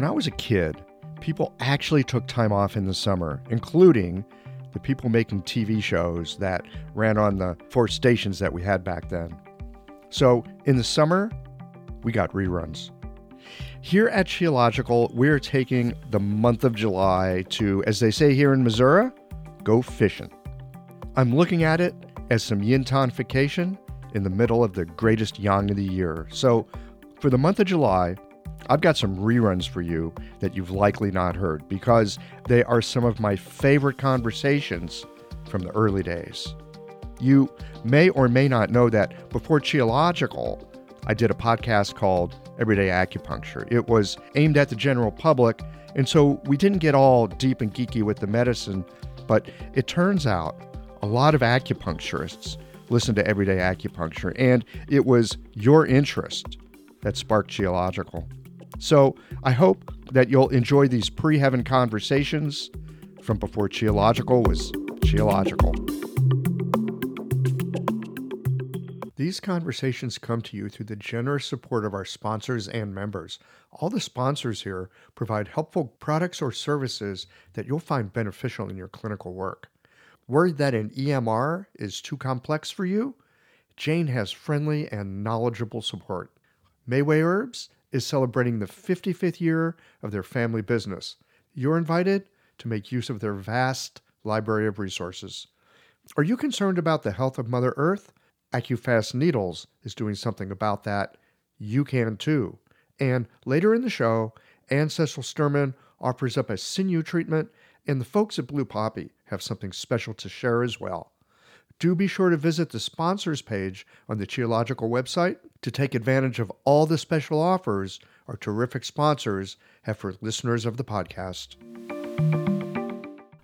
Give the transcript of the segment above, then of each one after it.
When I was a kid, people actually took time off in the summer, including the people making TV shows that ran on the four stations that we had back then. So in the summer, we got reruns. Here at Qiological, we're taking the month of July to, as they say here in Missouri, go fishing. I'm looking at it as some yin tonification in the middle of the greatest yang of the year. So for the month of July, I've got some reruns for you that you've likely not heard because they are some of my favorite conversations from the early days. You may or may not know that before Qiological, I did a podcast called Everyday Acupuncture. It was aimed at the general public, and so we didn't get all deep and geeky with the medicine, but it turns out a lot of acupuncturists listen to Everyday Acupuncture, and it was your interest that sparked Qiological. So I hope that you'll enjoy these pre heaven conversations from before Qiological was Qiological. These conversations come to you through the generous support of our sponsors and members. All the sponsors here provide helpful products or services that you'll find beneficial in your clinical work. Worried that an EMR is too complex for you? Jane has friendly and knowledgeable support. Mayway Herbs is celebrating the 55th year of their family business. You're invited to make use of their vast library of resources. Are you concerned about the health of Mother Earth? AccuFast Needles is doing something about that. You can too. And later in the show, Anne Cecil Sturman offers up a sinew treatment, and the folks at Blue Poppy have something special to share as well. Do be sure to visit the sponsors page on the Qiological website to take advantage of all the special offers our terrific sponsors have for listeners of the podcast.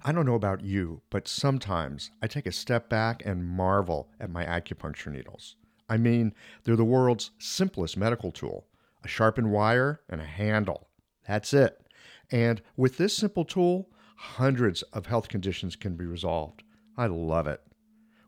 I don't know about you, but sometimes I take a step back and marvel at my acupuncture needles. I mean, they're the world's simplest medical tool a sharpened wire and a handle. That's it. And with this simple tool, hundreds of health conditions can be resolved. I love it.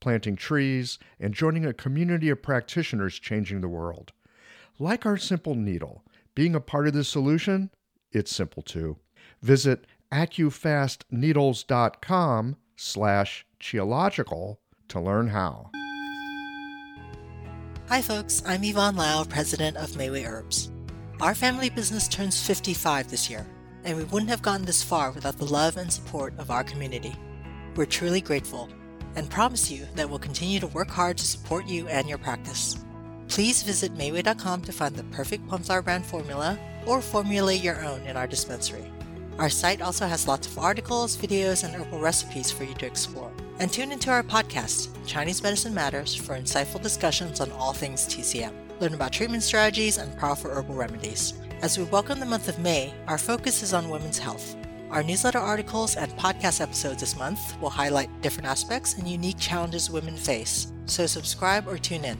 planting trees, and joining a community of practitioners changing the world. Like our simple needle, being a part of the solution, it's simple too. Visit accufastneedles.com slash qiological to learn how. Hi folks, I'm Yvonne Lau, president of Mayway Herbs. Our family business turns 55 this year, and we wouldn't have gotten this far without the love and support of our community. We're truly grateful and promise you that we'll continue to work hard to support you and your practice. Please visit Mayway.com to find the perfect Plumflower brand formula or formulate your own in our dispensary. Our site also has lots of articles, videos, and herbal recipes for you to explore. And tune into our podcast, Chinese Medicine Matters, for insightful discussions on all things TCM. Learn about treatment strategies and powerful herbal remedies. As we welcome the month of May, our focus is on women's health. Our newsletter articles and podcast episodes this month will highlight different aspects and unique challenges women face, so subscribe or tune in.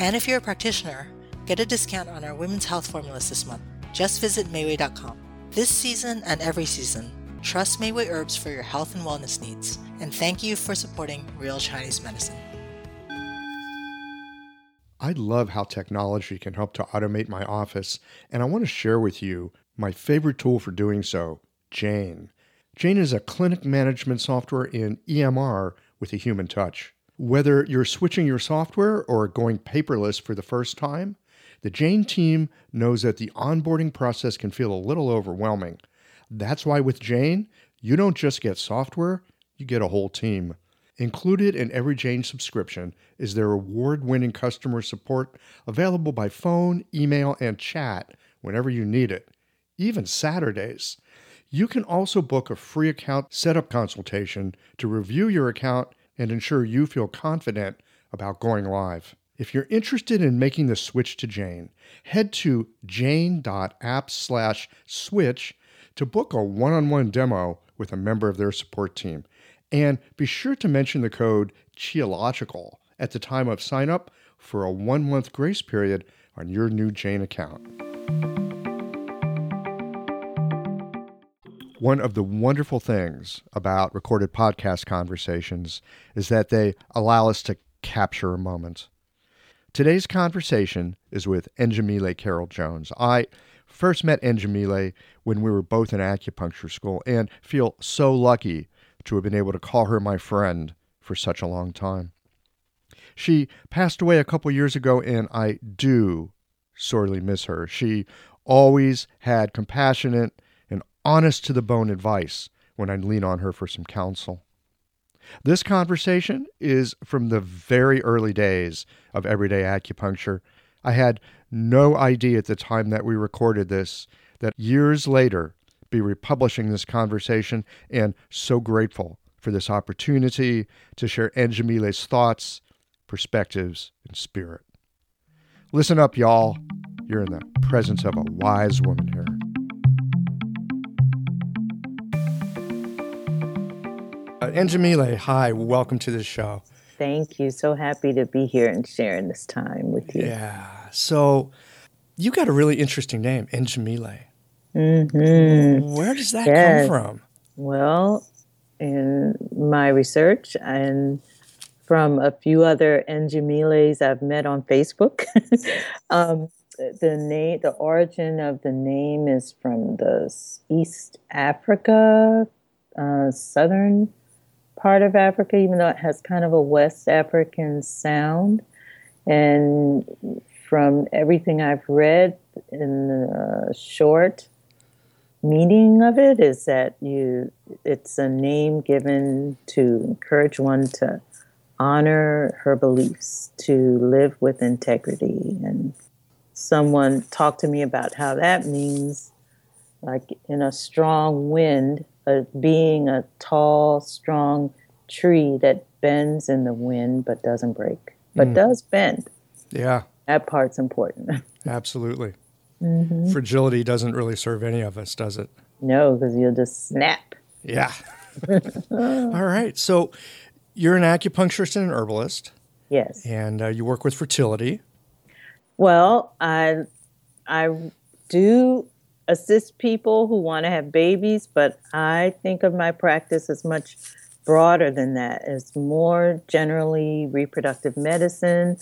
And if you're a practitioner, get a discount on our women's health formulas this month. Just visit Mayway.com. This season and every season, trust Mayway Herbs for your health and wellness needs, and thank you for supporting Real Chinese Medicine. I love how technology can help to automate my office, and I want to share with you my favorite tool for doing so, Jane. Jane is a clinic management software in EMR with a human touch. Whether you're switching your software or going paperless for the first time, the Jane team knows that the onboarding process can feel a little overwhelming. That's why with Jane, you don't just get software, you get a whole team. Included in every Jane subscription is their award winning customer support available by phone, email, and chat whenever you need it, even Saturdays. You can also book a free account setup consultation to review your account and ensure you feel confident about going live. If you're interested in making the switch to Jane, head to jane.app/switch to book a one-on-one demo with a member of their support team. And be sure to mention the code QIOLOGICAL at the time of sign up for a one month grace period on your new Jane account. One of the wonderful things about recorded podcast conversations is that they allow us to capture a moment. Today's conversation is with Njamile Carroll Jones. I first met Njamile when we were both in acupuncture school and feel so lucky to have been able to call her my friend for such a long time. She passed away a couple years ago, and I do sorely miss her. She always had compassionate honest to the bone advice when I'd lean on her for some counsel. This conversation is from the very early days of everyday acupuncture. I had no idea at the time that we recorded this that years later be republishing this conversation and so grateful for this opportunity to share Njamile's thoughts, perspectives, and spirit. Listen up, y'all. You're in the presence of a wise woman here. Uh, Njamile, hi, welcome to the show. Thank you. So happy to be here and sharing this time with you. Yeah. So you got a really interesting name, Njamile. Mm-hmm. Where does that yes. come from? Well, in my research and from a few other Njamiles I've met on Facebook, um, the name, the origin of the name is from the East Africa, uh, southern part of Africa, even though it has kind of a West African sound. And from everything I've read in the uh, short meaning of it is that you it's a name given to encourage one to honor her beliefs, to live with integrity. And someone talked to me about how that means like in a strong wind, uh, being a tall, strong tree that bends in the wind but doesn't break, but mm. does bend. Yeah. That part's important. Absolutely. Mm-hmm. Fragility doesn't really serve any of us, does it? No, because you'll just snap. Yeah. All right. So you're an acupuncturist and an herbalist. Yes. And uh, you work with fertility. Well, I I do assist people who want to have babies, but I think of my practice as much broader than that. It's more generally reproductive medicine,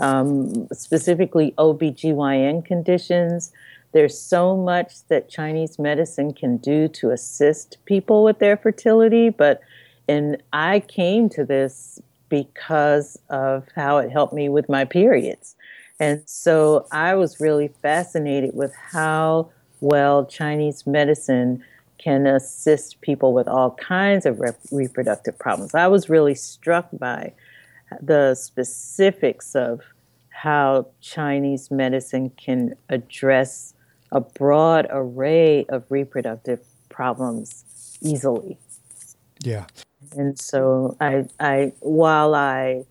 um, specifically OBGYN conditions. There's so much that Chinese medicine can do to assist people with their fertility, but and I came to this because of how it helped me with my periods. And so I was really fascinated with how well Chinese medicine can assist people with all kinds of rep- reproductive problems. I was really struck by the specifics of how Chinese medicine can address a broad array of reproductive problems easily. Yeah. And so I, I while I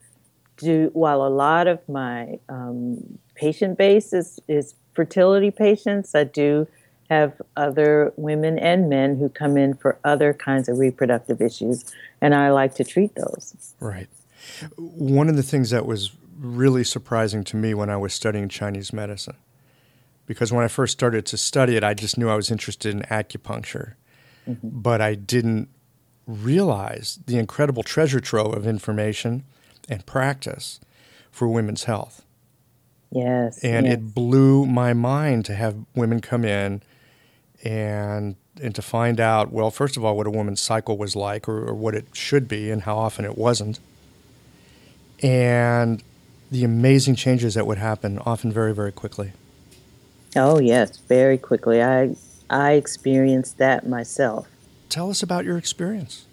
do, while a lot of my um, patient base is, is fertility patients, I do have other women and men who come in for other kinds of reproductive issues, and I like to treat those. Right. One of the things that was really surprising to me when I was studying Chinese medicine, because when I first started to study it, I just knew I was interested in acupuncture, mm-hmm. but I didn't realize the incredible treasure trove of information and practice for women's health. Yes. And yes. it blew my mind to have women come in and and to find out well first of all what a woman's cycle was like or, or what it should be and how often it wasn't. And the amazing changes that would happen often very very quickly. Oh yes very quickly. I i experienced that myself. Tell us about your experience.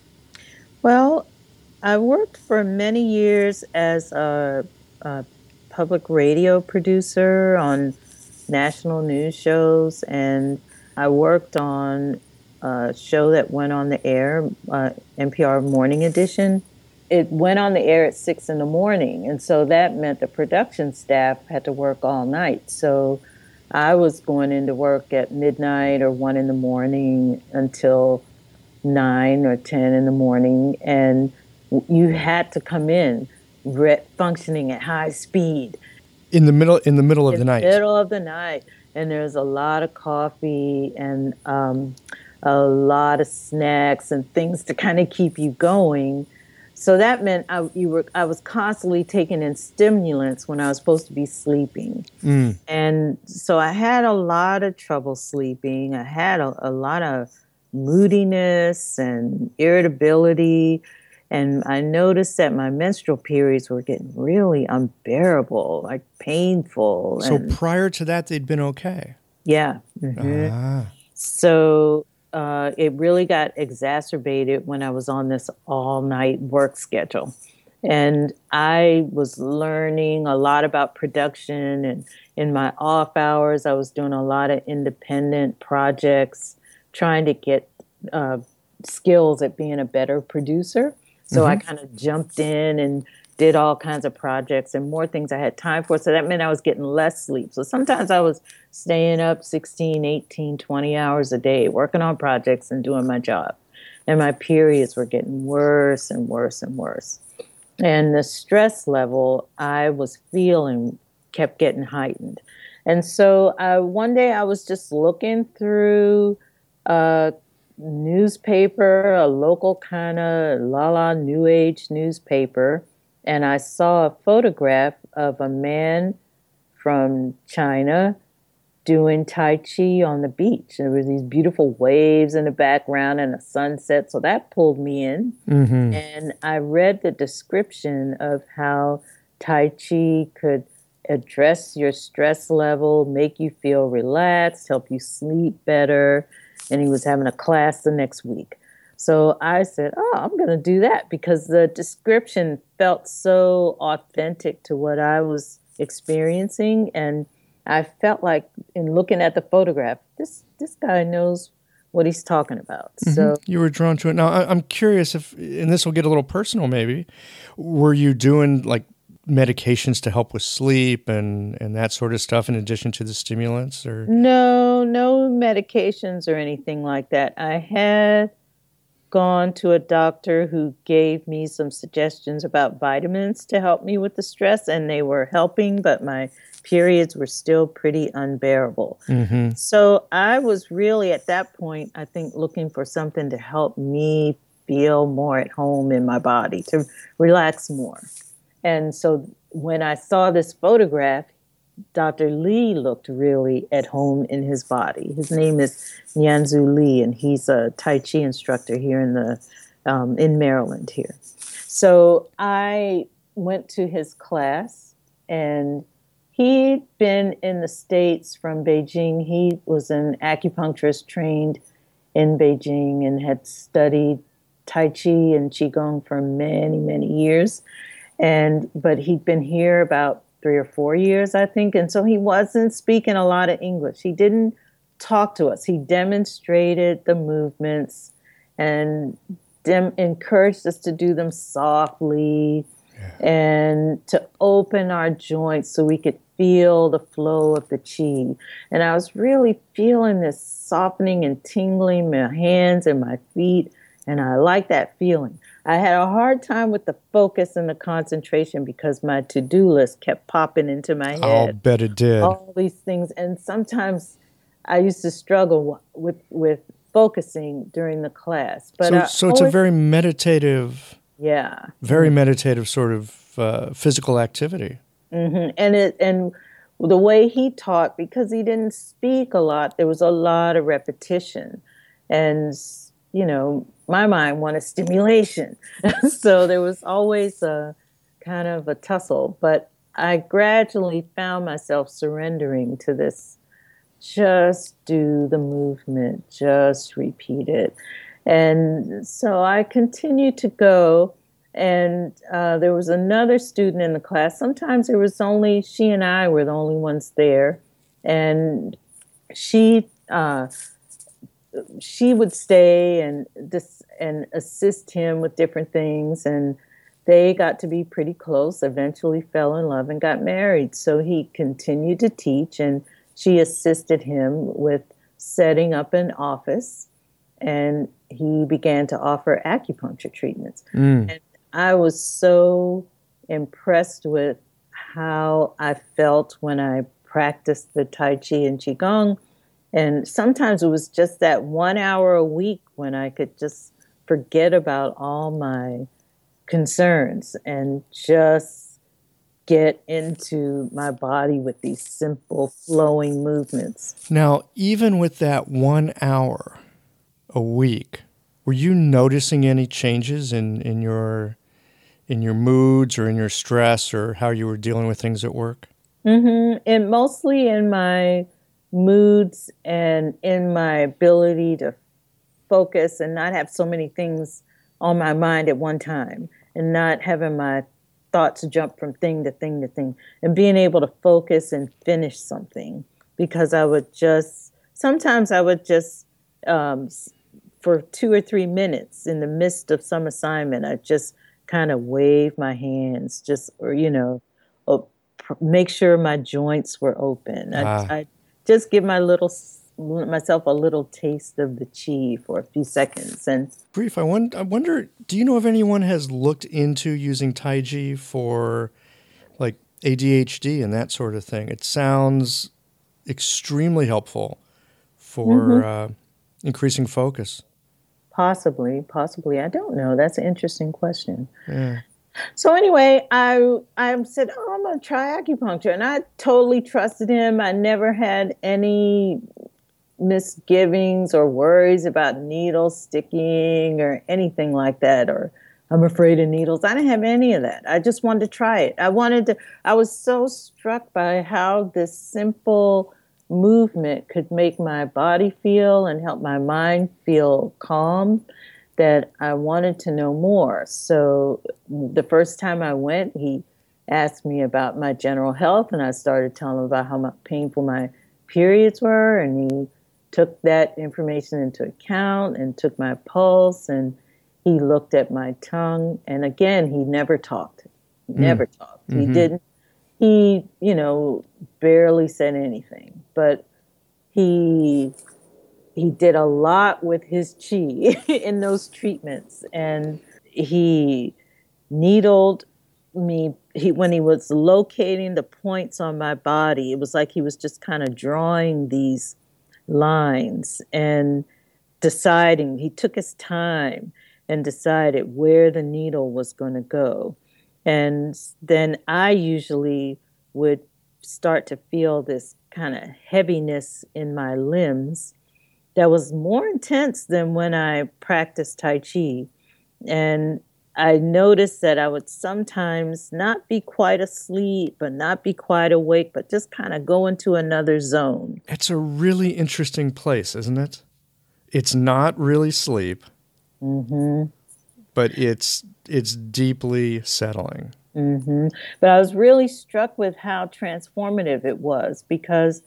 Well i worked for many years as a, a public radio producer on national news shows and I worked on a show that went on the air, uh, NPR Morning Edition. It went on the air at six in the morning, and so that meant the production staff had to work all night. So I was going into work at midnight or one in the morning until nine or 10 in the morning, and you had to come in re- functioning at high speed. In the middle, in the middle of in the night. Middle of the night, and there's a lot of coffee and um, a lot of snacks and things to kind of keep you going. So that meant I, you were, I was constantly taking in stimulants when I was supposed to be sleeping. Mm. And so I had a lot of trouble sleeping. I had a, a lot of moodiness and irritability. And I noticed that my menstrual periods were getting really unbearable, like painful. So prior to that, they'd been okay. Yeah. Mm-hmm. Ah. So uh, it really got exacerbated when I was on this all night work schedule. And I was learning a lot about production. And in my off hours, I was doing a lot of independent projects, trying to get uh, skills at being a better producer. So mm-hmm. I kind of jumped in and did all kinds of projects and more things I had time for. So that meant I was getting less sleep. So sometimes I was staying up 16, 18, 20 hours a day working on projects and doing my job. And my periods were getting worse and worse and worse. And the stress level I was feeling kept getting heightened. And so uh, one day I was just looking through a newspaper, a local kind of la la new age newspaper and I saw a photograph of a man from China doing Tai Chi on the beach. There were these beautiful waves in the background and a sunset. So that pulled me in. Mm-hmm. And I read the description of how Tai Chi could address your stress level, make you feel relaxed, help you sleep better. And he was having a class the next week. So I said, Oh, I'm going to do that because the description felt so authentic to what I was experiencing. And I felt like, in looking at the photograph, this, this guy knows what he's talking about. Mm-hmm. So you were drawn to it. Now, I'm curious if, and this will get a little personal maybe, were you doing like medications to help with sleep and and that sort of stuff in addition to the stimulants or no no medications or anything like that i had gone to a doctor who gave me some suggestions about vitamins to help me with the stress, and they were helping, but my periods were still pretty unbearable. Mm-hmm. So I was really at that point, I think, looking for something to help me feel more at home in my body, to relax more. And so when I saw this photograph, Dr. Lee looked really at home in his body. His name is Nyanzu Lee, and he's a Tai Chi instructor here in the um, in Maryland here. So I went to his class, and he'd been in the states from Beijing. He was an acupuncturist trained in Beijing and had studied Tai Chi and Qigong for many, many years. And but he'd been here about three or four years, I think. And so he wasn't speaking a lot of English. He didn't talk to us. He demonstrated the movements and dem- encouraged us to do them softly yeah. and to open our joints so we could feel the flow of the chi. And I was really feeling this softening and tingling in my hands and my feet. And I like that feeling. I had a hard time with the focus and the concentration because my to do list kept popping into my head. I'll bet it did. All these things. And sometimes I used to struggle with, with focusing during the class. But so, so it's a very meditative, yeah, very mm-hmm. meditative sort of uh, physical activity. Mm-hmm. And it and the way he taught, because he didn't speak a lot, there was a lot of repetition, and you know, my mind wanted stimulation. so there was always a kind of a tussle. But I gradually found myself surrendering to this just do the movement, just repeat it. And so I continued to go. And uh, there was another student in the class. Sometimes there was only she and I were the only ones there. And she uh, she would stay and dis- and assist him with different things and they got to be pretty close eventually fell in love and got married so he continued to teach and she assisted him with setting up an office and he began to offer acupuncture treatments. Mm. And I was so impressed with how I felt when I practiced the Tai Chi and Qigong. And sometimes it was just that one hour a week when I could just forget about all my concerns and just get into my body with these simple flowing movements. Now, even with that one hour a week, were you noticing any changes in, in your in your moods or in your stress or how you were dealing with things at work? Mm-hmm. And mostly in my moods and in my ability to focus and not have so many things on my mind at one time and not having my thoughts jump from thing to thing to thing and being able to focus and finish something because I would just sometimes I would just um, for two or three minutes in the midst of some assignment I just kind of wave my hands just or you know make sure my joints were open ah. I, I just give my little myself a little taste of the chi for a few seconds. And brief, I wonder, I wonder, do you know if anyone has looked into using Tai Chi for like ADHD and that sort of thing? It sounds extremely helpful for mm-hmm. uh, increasing focus. Possibly, possibly. I don't know. That's an interesting question. Yeah. So anyway, I I said, "Oh, I'm gonna try acupuncture," and I totally trusted him. I never had any misgivings or worries about needles sticking or anything like that or I'm afraid of needles. I didn't have any of that. I just wanted to try it. I wanted to I was so struck by how this simple movement could make my body feel and help my mind feel calm that I wanted to know more. So the first time I went, he asked me about my general health and I started telling him about how painful my periods were and he took that information into account and took my pulse and he looked at my tongue and again he never talked never mm. talked mm-hmm. he didn't he you know barely said anything but he he did a lot with his chi in those treatments and he needled me he when he was locating the points on my body it was like he was just kind of drawing these lines and deciding. He took his time and decided where the needle was going to go. And then I usually would start to feel this kind of heaviness in my limbs that was more intense than when I practiced Tai Chi. And I noticed that I would sometimes not be quite asleep, but not be quite awake, but just kind of go into another zone. It's a really interesting place, isn't it? It's not really sleep, mm-hmm. but it's it's deeply settling. Mm-hmm. But I was really struck with how transformative it was because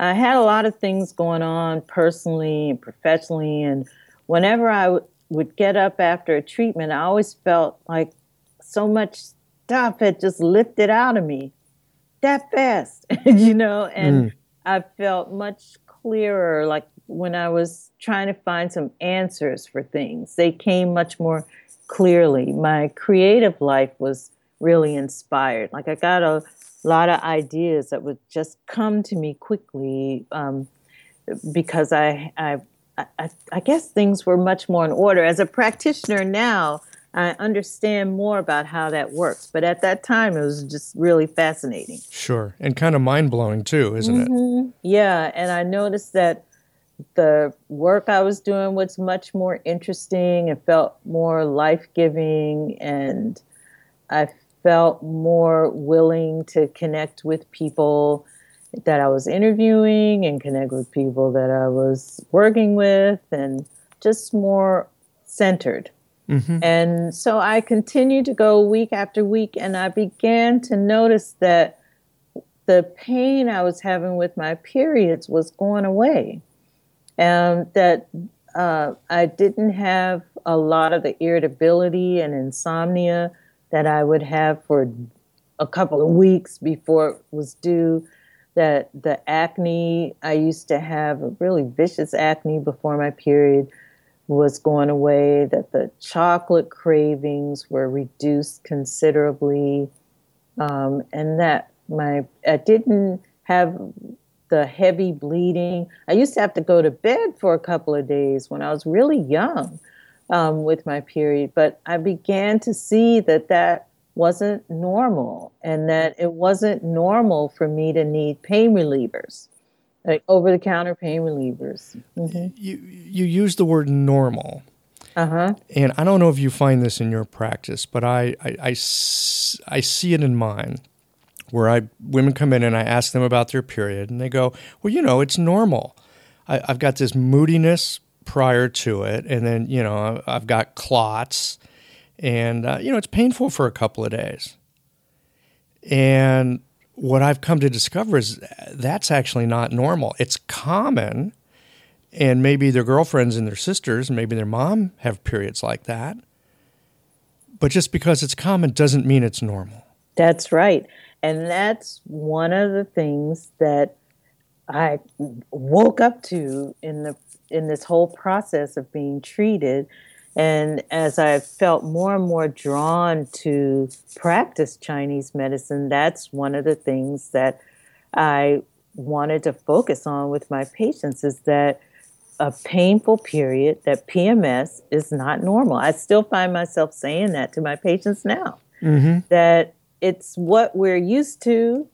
I had a lot of things going on personally and professionally, and whenever I would get up after a treatment, I always felt like so much stuff had just lifted out of me that fast, you know, and mm. I felt much clearer like when I was trying to find some answers for things. They came much more clearly. My creative life was really inspired. Like I got a lot of ideas that would just come to me quickly um, because I, I I, I guess things were much more in order. As a practitioner now, I understand more about how that works. But at that time, it was just really fascinating. Sure. And kind of mind blowing, too, isn't mm-hmm. it? Yeah. And I noticed that the work I was doing was much more interesting and felt more life giving. And I felt more willing to connect with people that I was interviewing and connect with people that I was working with and just more centered. Mm-hmm. And so I continued to go week after week, and I began to notice that the pain I was having with my periods was going away, and that uh, I didn't have a lot of the irritability and insomnia that I would have for a couple of weeks before it was due. That the acne I used to have really vicious acne before my period was going away, that the chocolate cravings were reduced considerably, um, and that my I didn't have the heavy bleeding. I used to have to go to bed for a couple of days when I was really young um, with my period, but I began to see that that wasn't normal and that it wasn't normal for me to need pain relievers like over the counter pain relievers mm-hmm. you you use the word normal uh-huh and i don't know if you find this in your practice but i i, I, I see it in mine where I women come in and I ask them about their period, and they go, "Well, you know, it's normal. I, have got this moodiness prior to it, and then you know, I've got clots, and uh, you know, it's painful for a couple of days." And what I've come to discover is that's actually not normal. It's common, and maybe their girlfriends and their sisters, and maybe their mom have periods like that. But just because it's common doesn't mean it's normal. That's right. And that's one of the things that I woke up to in the in this whole process of being treated. And as I felt more and more drawn to practice Chinese medicine, that's one of the things that I wanted to focus on with my patients is that a painful period, that PMS is not normal. I still find myself saying that to my patients now. Mm-hmm. That it's what we're used to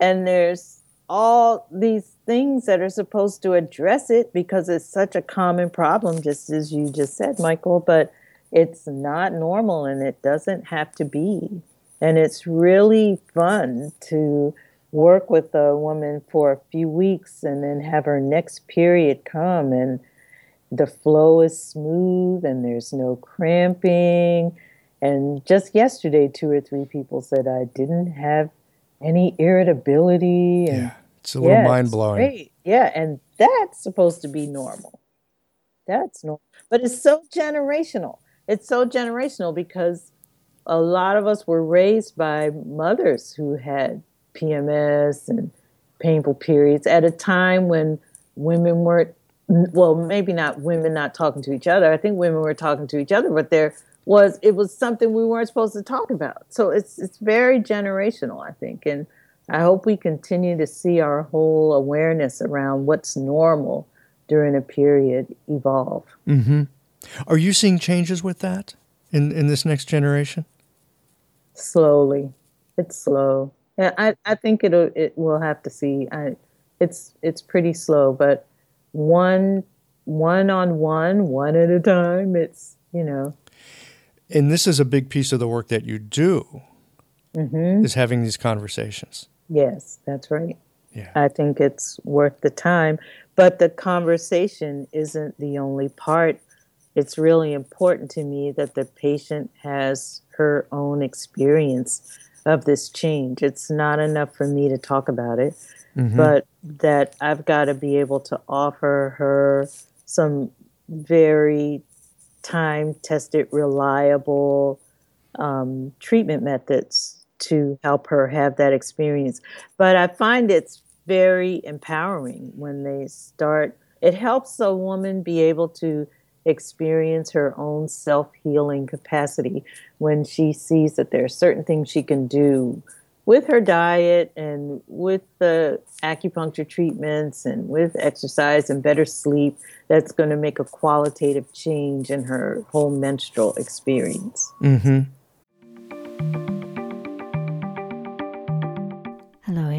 and there's all these things that are supposed to address it because it's such a common problem just as you just said michael but it's not normal and it doesn't have to be and it's really fun to work with a woman for a few weeks and then have her next period come and the flow is smooth and there's no cramping and just yesterday, two or three people said I didn't have any irritability. And, yeah, it's a little yeah, mind blowing. Yeah, and that's supposed to be normal. That's normal. But it's so generational. It's so generational because a lot of us were raised by mothers who had PMS and painful periods at a time when women weren't well maybe not women not talking to each other i think women were talking to each other but they're was it was something we weren't supposed to talk about. So it's it's very generational, I think, and I hope we continue to see our whole awareness around what's normal during a period evolve. Mm-hmm. Are you seeing changes with that in in this next generation? Slowly, it's slow. I I think it'll it will have to see. I, it's it's pretty slow, but one one on one, one at a time. It's you know and this is a big piece of the work that you do mm-hmm. is having these conversations yes that's right. Yeah. I think it's worth the time but the conversation isn't the only part. It's really important to me that the patient has her own experience of this change. It's not enough for me to talk about it mm-hmm. but that i've got to be able to offer her some very time tested, reliable um, treatment methods to help her have that experience. But I find it's very empowering when they start. It helps a woman be able to experience her own self healing capacity when she sees that there are certain things she can do with her diet and with the acupuncture treatments and with exercise and better sleep that's going to make a qualitative change in her whole menstrual experience. Mm-hmm.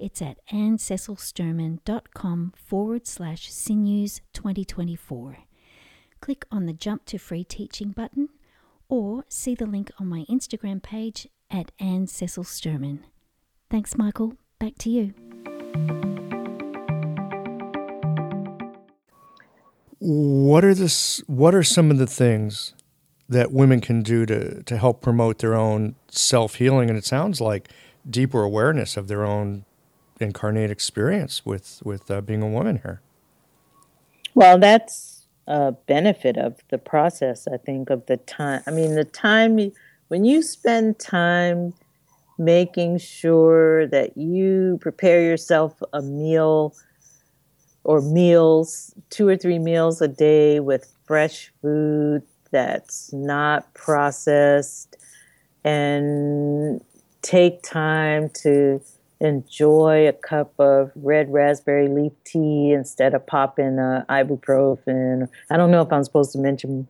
It's at anncecilsturman.com forward slash sinews 2024. Click on the Jump to Free Teaching button or see the link on my Instagram page at Anne Cecil Sturman. Thanks, Michael. Back to you. What are this? What are some of the things that women can do to to help promote their own self healing? And it sounds like deeper awareness of their own incarnate experience with with uh, being a woman here. Well, that's a benefit of the process. I think of the time. I mean, the time when you spend time making sure that you prepare yourself a meal or meals, two or three meals a day with fresh food that's not processed, and take time to enjoy a cup of red raspberry leaf tea instead of popping uh, ibuprofen. I don't know if I'm supposed to mention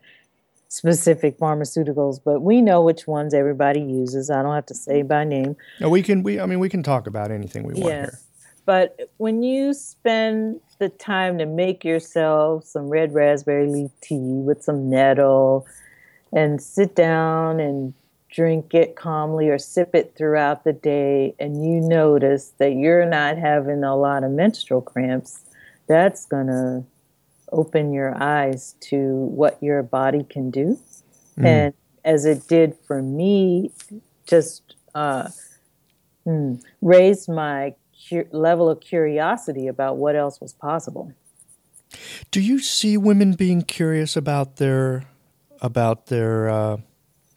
specific pharmaceuticals, but we know which ones everybody uses. I don't have to say by name. No, we can. We I mean, we can talk about anything we want yes. here. But when you spend the time to make yourself some red raspberry leaf tea with some nettle, and sit down and drink it calmly or sip it throughout the day, and you notice that you're not having a lot of menstrual cramps, that's gonna open your eyes to what your body can do. Mm. And as it did for me, just uh, mm, raised my cu- level of curiosity about what else was possible. Do you see women being curious about their about their uh,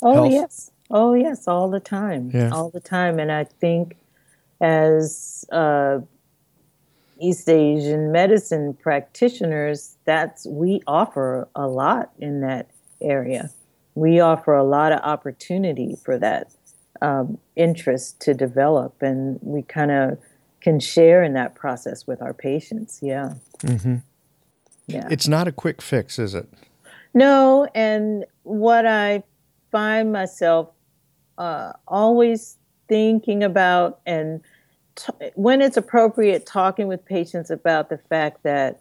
oh health? yes oh yes all the time yeah. all the time and i think as uh, East Asian medicine practitioners, that's we offer a lot in that area. We offer a lot of opportunity for that um, interest to develop, and we kind of can share in that process with our patients. Yeah. Mm-hmm. Yeah. It's not a quick fix, is it? No, and what I find myself uh, always thinking about and t- when it's appropriate, talking with patients about the fact that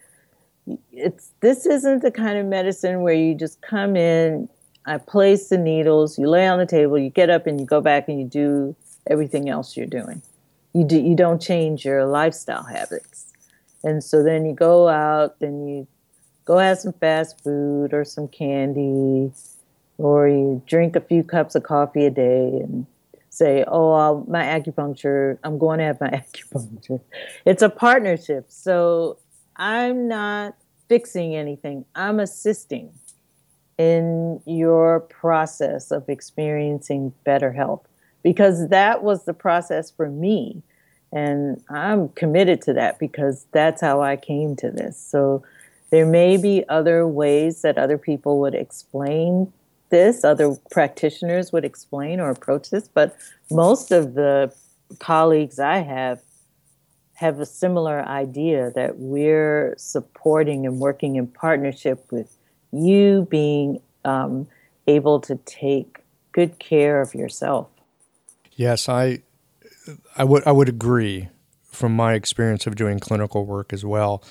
it's this isn't the kind of medicine where you just come in, I place the needles, you lay on the table, you get up and you go back and you do everything else you're doing. You do you don't change your lifestyle habits. And so then you go out, then you go have some fast food or some candy, or you drink a few cups of coffee a day and say, oh, I'll, my acupuncture, I'm going to have my acupuncture. It's a partnership. So I'm not fixing anything, I'm assisting in your process of experiencing better health because that was the process for me. And I'm committed to that because that's how I came to this. So there may be other ways that other people would explain this, other practitioners would explain or approach this, but most of the colleagues I have have a similar idea that we're supporting and working in partnership with you being um, able to take good care of yourself. Yes, I, I would I would agree from my experience of doing clinical work as well,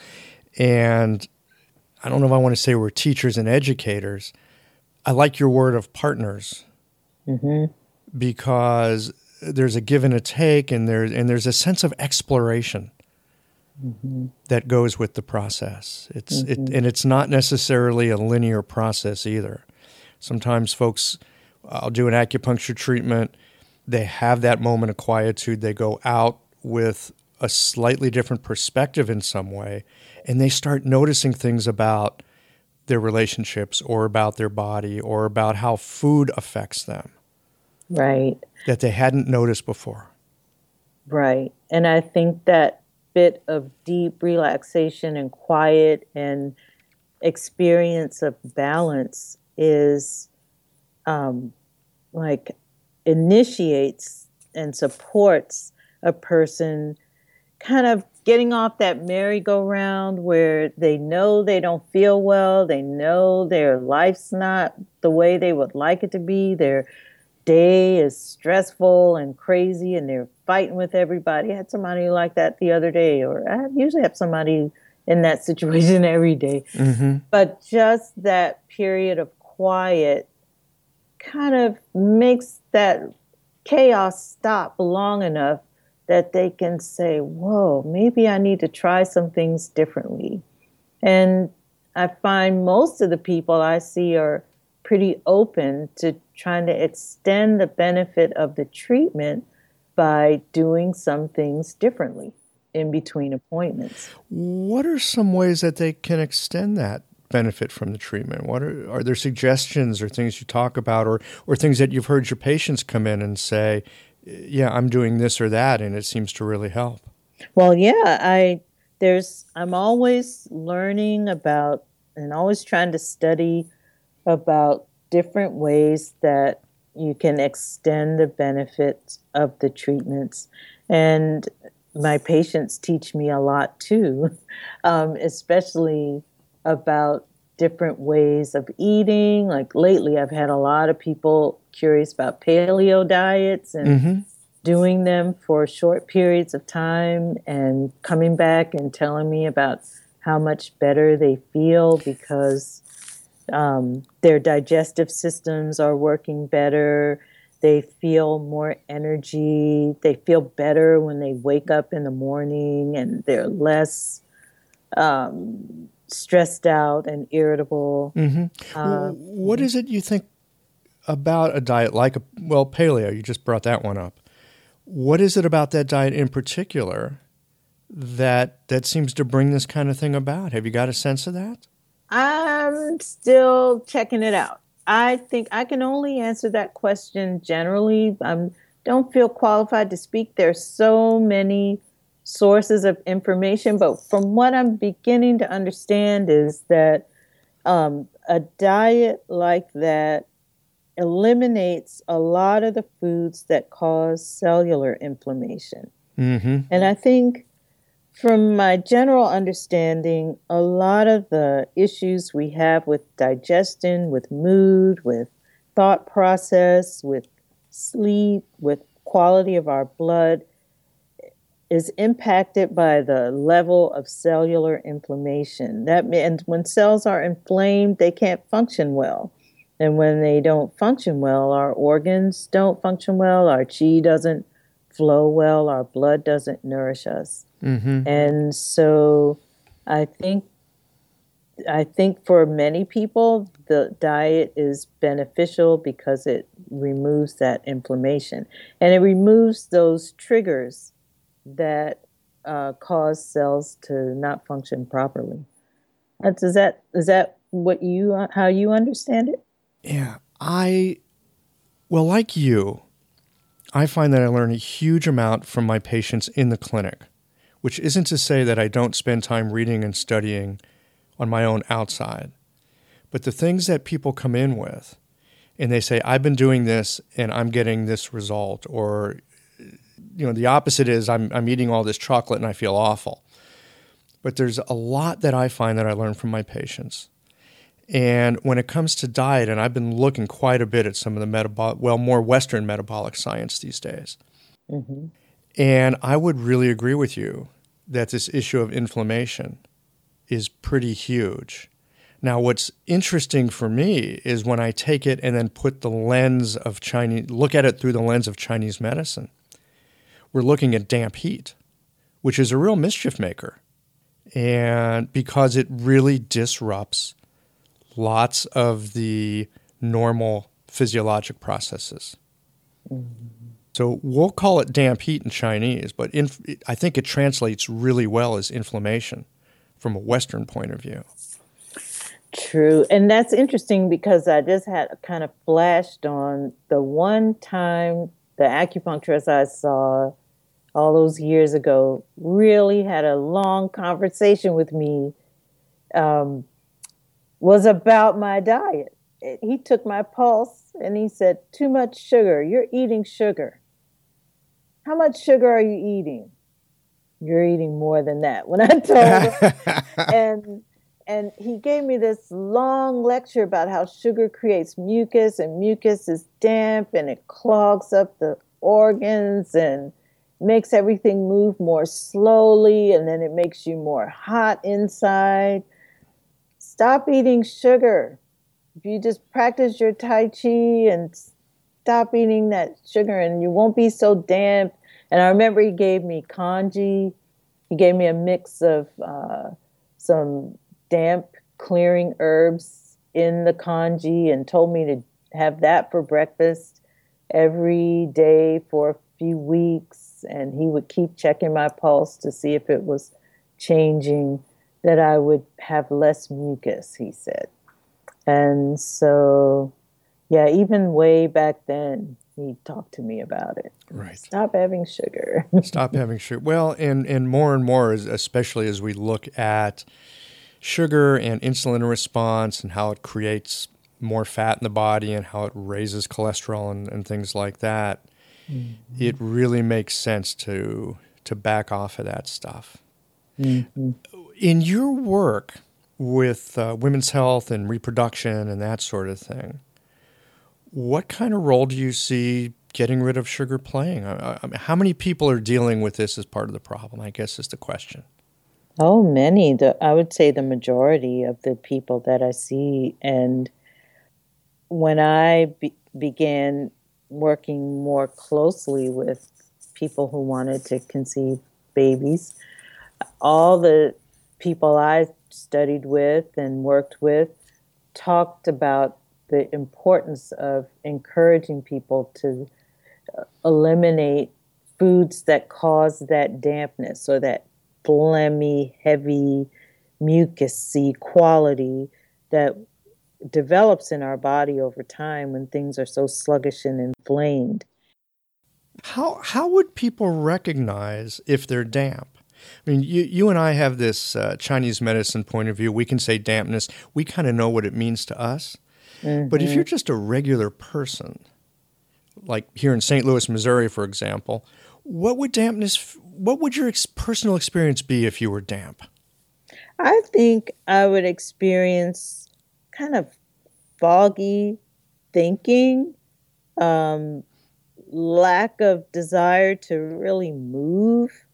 and I don't know if I want to say we're teachers and educators, I like your word of partners mm-hmm. because there's a give and a take, and there's and there's a sense of exploration mm-hmm. that goes with the process. It's mm-hmm. it, and it's not necessarily a linear process either. Sometimes folks, I'll do an acupuncture treatment. They have that moment of quietude. They go out with a slightly different perspective in some way, and they start noticing things about their relationships or about their body or about how food affects them. Right. That they hadn't noticed before. Right. And I think that bit of deep relaxation and quiet and experience of balance is um, like initiates and supports a person kind of getting off that merry-go-round where they know they don't feel well, they know their life's not the way they would like it to be, their day is stressful and crazy, and they're fighting with everybody. I had somebody like that the other day, or I usually have somebody in that situation every day. Mm-hmm. But just that period of quiet kind of makes that chaos stop long enough that they can say, Whoa, maybe I need to try some things differently. And I find most of the people I see are pretty open to trying to extend the benefit of the treatment by doing some things differently in between appointments. What are some ways that they can extend that benefit from the treatment? What are, are there suggestions or things you talk about or, or things that you've heard your patients come in and say, yeah, I'm doing this or that and it seems to really help? Well, yeah, I there's I'm always learning about and always trying to study about different ways that you can extend the benefits of the treatments. And my patients teach me a lot too, um, especially about different ways of eating. Like lately, I've had a lot of people curious about paleo diets and mm-hmm. doing them for short periods of time and coming back and telling me about how much better they feel because um, their digestive systems are working better. They feel more energy. They feel better when they wake up in the morning and they're less um, stressed out and irritable. Mm-hmm. Uh, what is it you think about a diet like a, well, paleo? You just brought that one up. What is it about that diet in particular that that seems to bring this kind of thing about? Have you got a sense of that? I'm still checking it out. I think I can only answer that question generally. I don't feel qualified to speak. There's so many sources of information, but from what I'm beginning to understand is that um, a diet like that eliminates a lot of the foods that cause cellular inflammation. Mm-hmm. And I think from my general understanding, a lot of the issues we have with digestion, with mood, with thought process, with sleep, with quality of our blood is impacted by the level of cellular inflammation. That and when cells are inflamed, they can't function well. And when they don't function well, our organs don't function well, our chi doesn't flow well, our blood doesn't nourish us. Mm-hmm. And so I think I think for many people the diet is beneficial because it removes that inflammation and it removes those triggers that uh, cause cells to not function properly. That's, is that is that what you uh, how you understand it? Yeah, I well, like you, I find that I learn a huge amount from my patients in the clinic which isn't to say that I don't spend time reading and studying on my own outside. But the things that people come in with, and they say, I've been doing this and I'm getting this result, or you know, the opposite is I'm, I'm eating all this chocolate and I feel awful. But there's a lot that I find that I learn from my patients. And when it comes to diet, and I've been looking quite a bit at some of the metabolic, well, more Western metabolic science these days. Mm-hmm. And I would really agree with you that this issue of inflammation is pretty huge. Now, what's interesting for me is when I take it and then put the lens of Chinese, look at it through the lens of Chinese medicine. We're looking at damp heat, which is a real mischief maker. And because it really disrupts lots of the normal physiologic processes. Mm-hmm. So we'll call it damp heat in Chinese, but inf- I think it translates really well as inflammation from a Western point of view. True. And that's interesting because I just had kind of flashed on the one time the acupuncturist I saw all those years ago really had a long conversation with me um, was about my diet. He took my pulse and he said, Too much sugar. You're eating sugar. How much sugar are you eating? you're eating more than that. When I told him, and and he gave me this long lecture about how sugar creates mucus and mucus is damp and it clogs up the organs and makes everything move more slowly and then it makes you more hot inside. Stop eating sugar. If you just practice your Tai Chi and stop eating that sugar and you won't be so damp. And I remember he gave me congee. He gave me a mix of uh, some damp clearing herbs in the congee and told me to have that for breakfast every day for a few weeks. And he would keep checking my pulse to see if it was changing, that I would have less mucus, he said. And so, yeah, even way back then, he talked to me about it. Right. Stop having sugar. Stop having sugar. Well, and and more and more, especially as we look at sugar and insulin response and how it creates more fat in the body and how it raises cholesterol and, and things like that, mm-hmm. it really makes sense to to back off of that stuff. Mm-hmm. In your work with uh, women's health and reproduction and that sort of thing, what kind of role do you see getting rid of sugar playing? I, I how many people are dealing with this as part of the problem? I guess is the question. Oh, many. The I would say the majority of the people that I see, and when I be- began working more closely with people who wanted to conceive babies, all the people I studied with and worked with talked about the importance of encouraging people to uh, eliminate foods that cause that dampness or that phlegmy, heavy, mucusy quality that develops in our body over time when things are so sluggish and inflamed. How how would people recognize if they're damp? I mean, you you and I have this uh, Chinese medicine point of view. We can say dampness. We kind of know what it means to us. Mm-hmm. But if mm-hmm. you're just a regular person, like here in St. Louis, Missouri, for example, what would dampness what would your ex- personal experience be if you were damp? I think I would experience kind of foggy thinking, um, lack of desire to really move,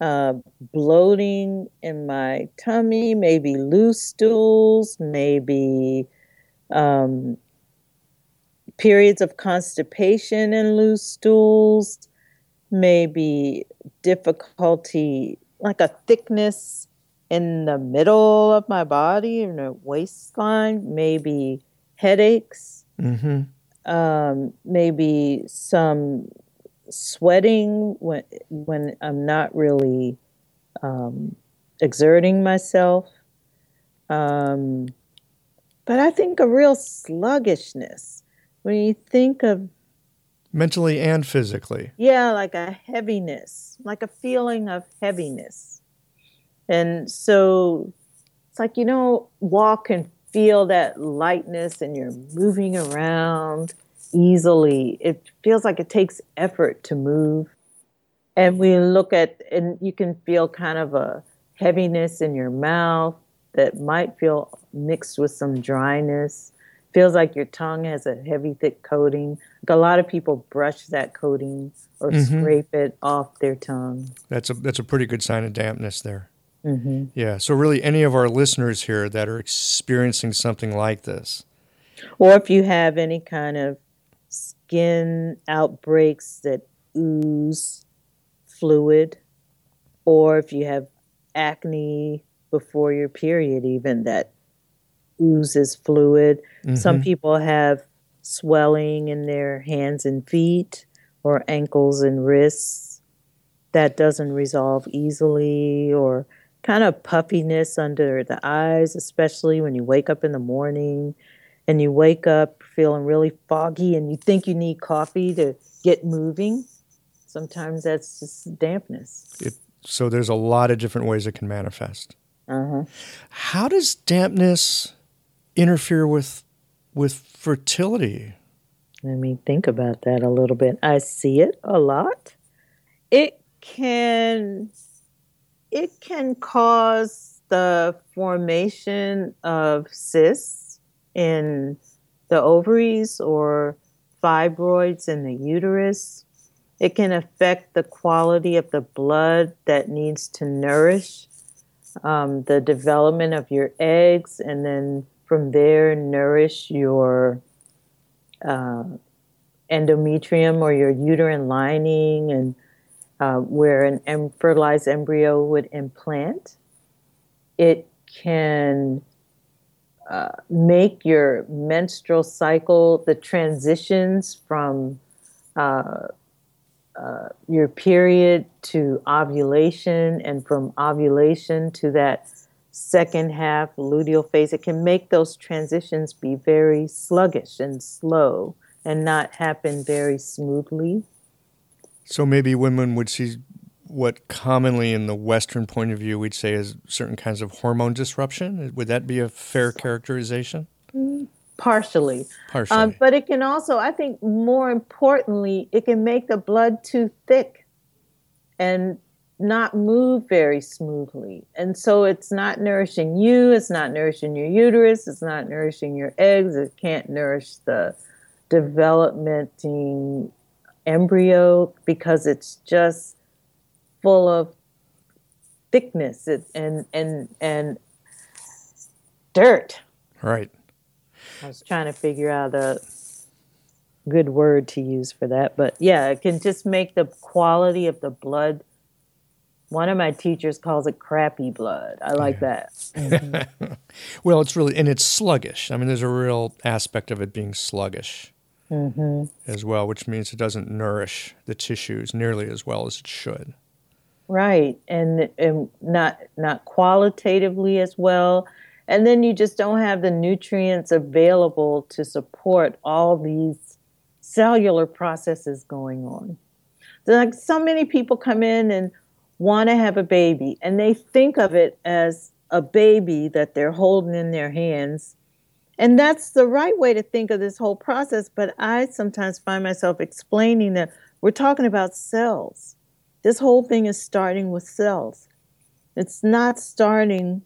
uh, bloating in my tummy, maybe loose stools, maybe um, periods of constipation and loose stools, maybe difficulty, like a thickness in the middle of my body, in the waistline, maybe headaches, mm-hmm. um, maybe some sweating when when I'm not really um, exerting myself. Um, but I think a real sluggishness when you think of mentally and physically. Yeah, like a heaviness, like a feeling of heaviness. And so it's like, you know, walk and feel that lightness and you're moving around easily. It feels like it takes effort to move. And we look at, and you can feel kind of a heaviness in your mouth that might feel mixed with some dryness feels like your tongue has a heavy, thick coating. Like a lot of people brush that coating or mm-hmm. scrape it off their tongue. That's a that's a pretty good sign of dampness there. Mm-hmm. Yeah. So really, any of our listeners here that are experiencing something like this, or if you have any kind of skin outbreaks that ooze fluid, or if you have acne before your period, even that oozes fluid. Mm-hmm. Some people have swelling in their hands and feet or ankles and wrists that doesn't resolve easily or kind of puffiness under the eyes especially when you wake up in the morning and you wake up feeling really foggy and you think you need coffee to get moving sometimes that's just dampness it, so there's a lot of different ways it can manifest uh-huh. how does dampness interfere with with fertility? Let me think about that a little bit. I see it a lot. It can it can cause the formation of cysts in the ovaries or fibroids in the uterus. It can affect the quality of the blood that needs to nourish um, the development of your eggs, and then from there, nourish your uh, endometrium or your uterine lining, and uh, where an fertilized embryo would implant. It can uh, make your menstrual cycle, the transitions from uh, uh, your period to ovulation and from ovulation to that second half luteal phase, it can make those transitions be very sluggish and slow and not happen very smoothly. So maybe women would see what commonly in the Western point of view we'd say is certain kinds of hormone disruption. Would that be a fair characterization? Partially. Partially. Um, but it can also, I think, more importantly, it can make the blood too thick and not move very smoothly. And so it's not nourishing you, it's not nourishing your uterus, it's not nourishing your eggs, it can't nourish the developmenting embryo because it's just full of thickness and and and dirt. Right. I was trying to figure out a good word to use for that, but yeah, it can just make the quality of the blood. One of my teachers calls it crappy blood. I like yeah. that. Well, it's really and it's sluggish. I mean, there's a real aspect of it being sluggish mm-hmm. as well, which means it doesn't nourish the tissues nearly as well as it should. Right, and and not not qualitatively as well, and then you just don't have the nutrients available to support all these cellular processes going on. Like so many people come in and want to have a baby, and they think of it as a baby that they're holding in their hands. And that's the right way to think of this whole process. But I sometimes find myself explaining that we're talking about cells this whole thing is starting with cells. It's not starting,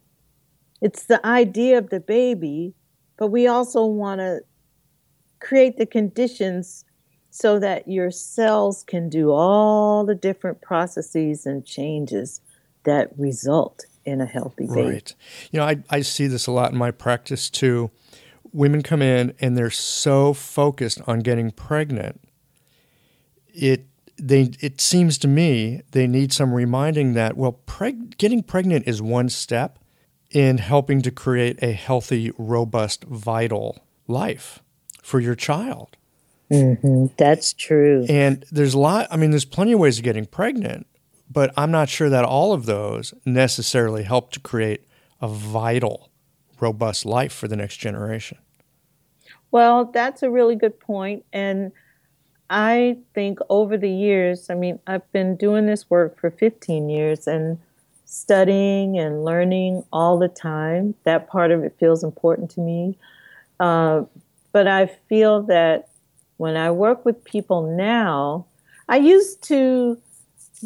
it's the idea of the baby, but we also want to create the conditions so that your cells can do all the different processes and changes that result in a healthy baby. Right. You know, I, I see this a lot in my practice too. Women come in and they're so focused on getting pregnant, it they it seems to me they need some reminding that well preg- getting pregnant is one step in helping to create a healthy robust vital life for your child. Mm-hmm. that's true. And there's a lot i mean there's plenty of ways of getting pregnant but i'm not sure that all of those necessarily help to create a vital robust life for the next generation. Well that's a really good point and I think over the years, I mean, I've been doing this work for 15 years and studying and learning all the time. That part of it feels important to me. Uh, but I feel that when I work with people now, I used to,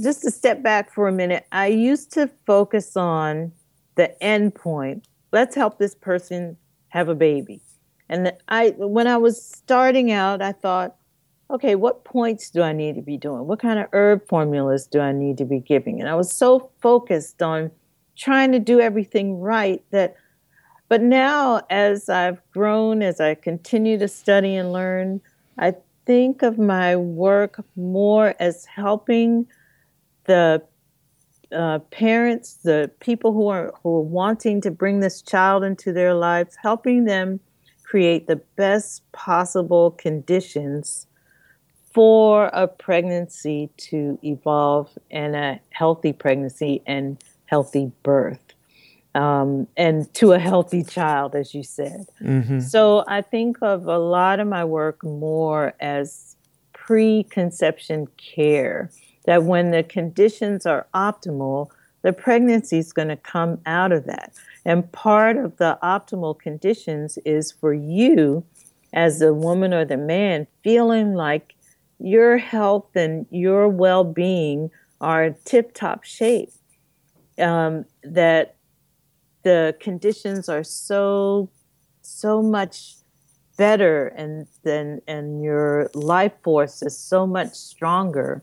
just to step back for a minute, I used to focus on the end point. Let's help this person have a baby. And I, when I was starting out, I thought, okay, what points do I need to be doing? What kind of herb formulas do I need to be giving? And I was so focused on trying to do everything right that, but now as I've grown, as I continue to study and learn, I think of my work more as helping the uh, parents, the people who are who are wanting to bring this child into their lives, helping them create the best possible conditions for a pregnancy to evolve and a healthy pregnancy and healthy birth. Um, and to a healthy child, as you said. Mm-hmm. So I think of a lot of my work more as preconception care, that when the conditions are optimal, the pregnancy is going to come out of that. And part of the optimal conditions is for you, as the woman or the man, feeling like your health and your well being are tip top shape. um, that the conditions are so so much better and then and your life force is so much stronger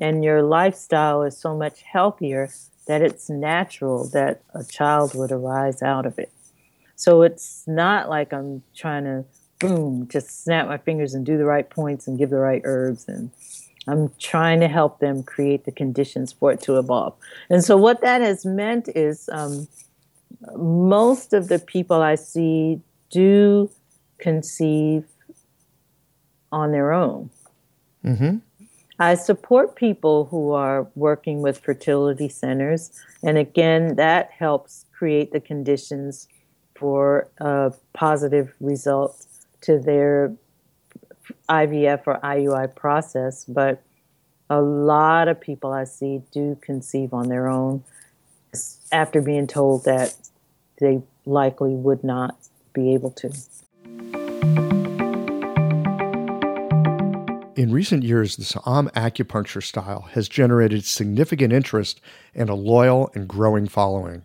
and your lifestyle is so much healthier that it's natural that a child would arise out of it. So it's not like I'm trying to boom, just snap my fingers and do the right points and give the right herbs and I'm trying to help them create the conditions for it to evolve. And so what that has meant is um, most of the people I see do conceive on their own. Mm-hmm. I support people who are working with fertility centers, and again, that helps create the conditions for a positive result to their IVF or IUI process. But a lot of people I see do conceive on their own after being told that they likely would not be able to. In recent years, the Sa'am acupuncture style has generated significant interest and a loyal and growing following.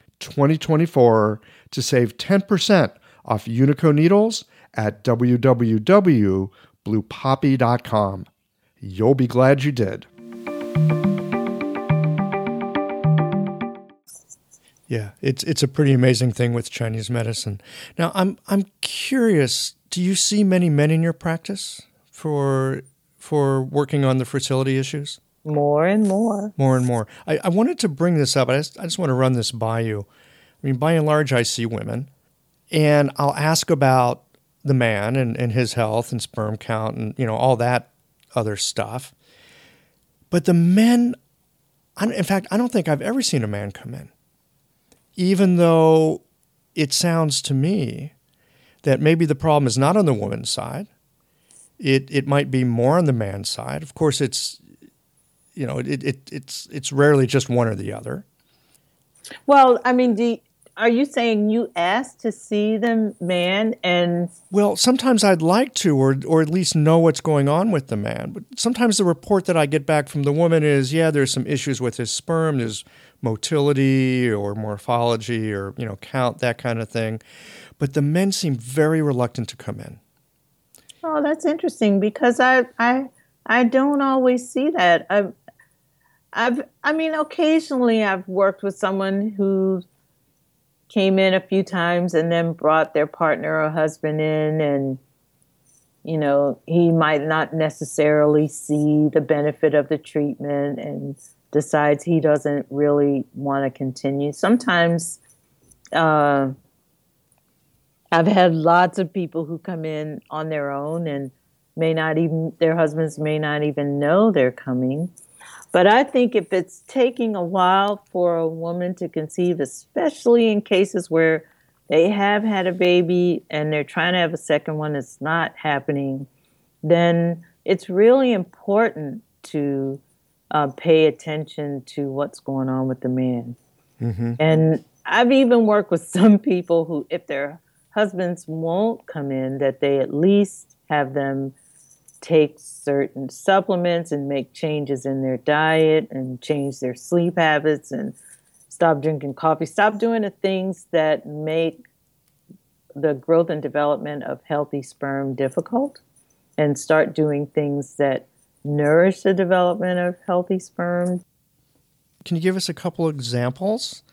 QI2024 to save 10% off Unico needles at www.bluepoppy.com. You'll be glad you did. Yeah, it's it's a pretty amazing thing with Chinese medicine. Now, I'm I'm curious, do you see many men in your practice? for for working on the fertility issues? More and more. More and more. I, I wanted to bring this up. I just, I just want to run this by you. I mean, by and large, I see women, and I'll ask about the man and, and his health and sperm count and you know all that other stuff. But the men, in fact, I don't think I've ever seen a man come in, even though it sounds to me that maybe the problem is not on the woman's side it it might be more on the man's side. Of course, it's you know it, it it's it's rarely just one or the other. Well, I mean, do, are you saying you asked to see the man and? Well, sometimes I'd like to, or or at least know what's going on with the man. But sometimes the report that I get back from the woman is, yeah, there's some issues with his sperm. There's motility or morphology or you know count that kind of thing. But the men seem very reluctant to come in. Oh, that's interesting because I I I don't always see that. I've I've I mean occasionally I've worked with someone who came in a few times and then brought their partner or husband in and you know, he might not necessarily see the benefit of the treatment and decides he doesn't really want to continue. Sometimes uh, I've had lots of people who come in on their own and may not even, their husbands may not even know they're coming. But I think if it's taking a while for a woman to conceive, especially in cases where they have had a baby and they're trying to have a second one, it's not happening, then it's really important to uh, pay attention to what's going on with the man. Mm-hmm. And I've even worked with some people who, if they're husbands won't come in, that they at least have them take certain supplements and make changes in their diet and change their sleep habits and stop drinking coffee, stop doing the things that make the growth and development of healthy sperm difficult and start doing things that nourish the development of healthy sperm. Can you give us a couple examples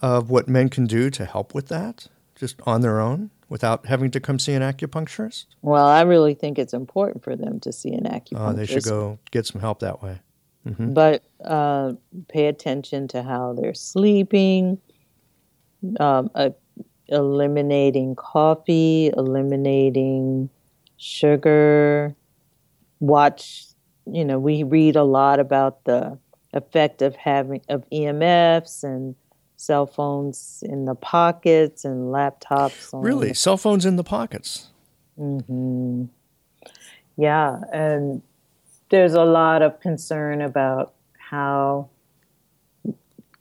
of what men can do to help with that, just on their own, without having to come see an acupuncturist? Well, I really think it's important for them to see an acupuncturist. Oh, they should go get some help that way. Mm-hmm. But uh, pay attention to how they're sleeping, um, uh, eliminating coffee, eliminating sugar. Watch, you know, we read a lot about the effect of having of EMFs and cell phones in the pockets and laptops. really, the- cell phones in the pockets. Mm-hmm. Yeah, and there's a lot of concern about how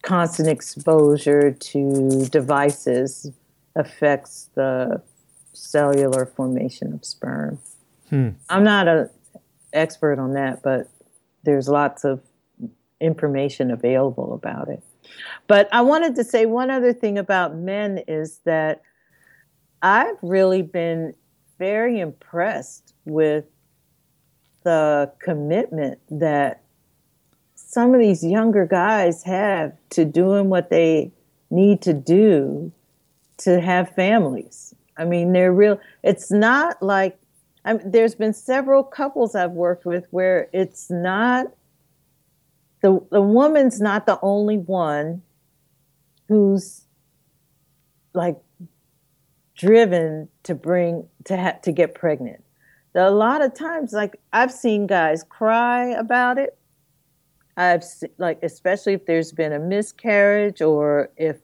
constant exposure to devices affects the cellular formation of sperm. Hmm. I'm not an expert on that, but there's lots of information available about it. But I wanted to say one other thing about men is that I've really been very impressed with the commitment that some of these younger guys have to doing what they need to do to have families. I mean, they're real. It's not like I mean, there's been several couples I've worked with where it's not the the woman's not the only one who's like driven to bring to ha- to get pregnant. A lot of times, like I've seen guys cry about it. I've like especially if there's been a miscarriage or if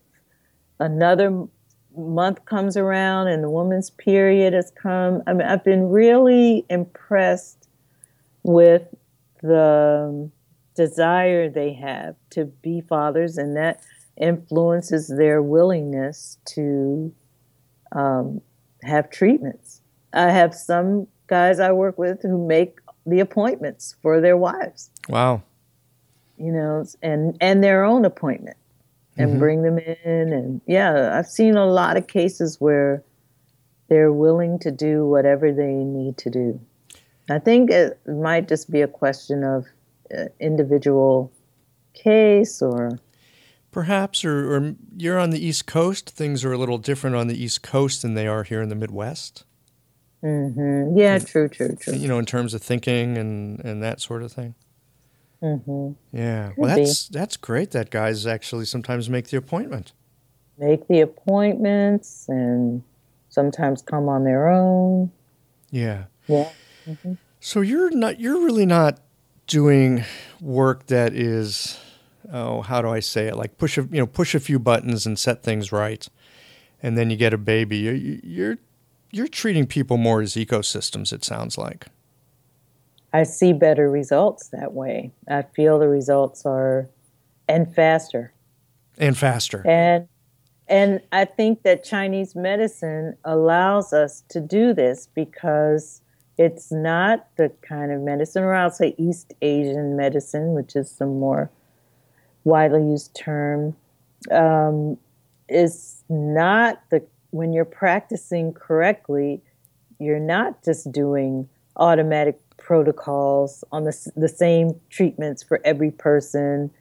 another month comes around and the woman's period has come. I mean, I've been really impressed with the um, desire they have to be fathers, and that influences their willingness to um, have treatments. I have some guys I work with who make the appointments for their wives. Wow. You know, and and their own appointment and mm-hmm. bring them in and yeah, I've seen a lot of cases where they're willing to do whatever they need to do. I think it might just be a question of individual case or? Perhaps or, or, you're on the east coast things are a little different on the east coast than they are here in the midwest. Mm-hmm. yeah and, true true true. you know in terms of thinking and and that sort of thing. Mm-hmm. yeah. Well that's that's great that guys actually sometimes make the appointment. Make the appointments and sometimes come on their own. Yeah. Yeah. Mm-hmm. so you're not you're really not doing work that is oh how do I say it like push a you know push a few buttons and set things right, and then you get a baby. You're you're, you're treating people more as ecosystems. It sounds like. I see better results that way. I feel the results are and faster. And faster. And and I think that Chinese medicine allows us to do this because it's not the kind of medicine, or I'll say East Asian medicine, which is the more widely used term, um, is not the when you're practicing correctly, you're not just doing automatic protocols on the, the same treatments for every person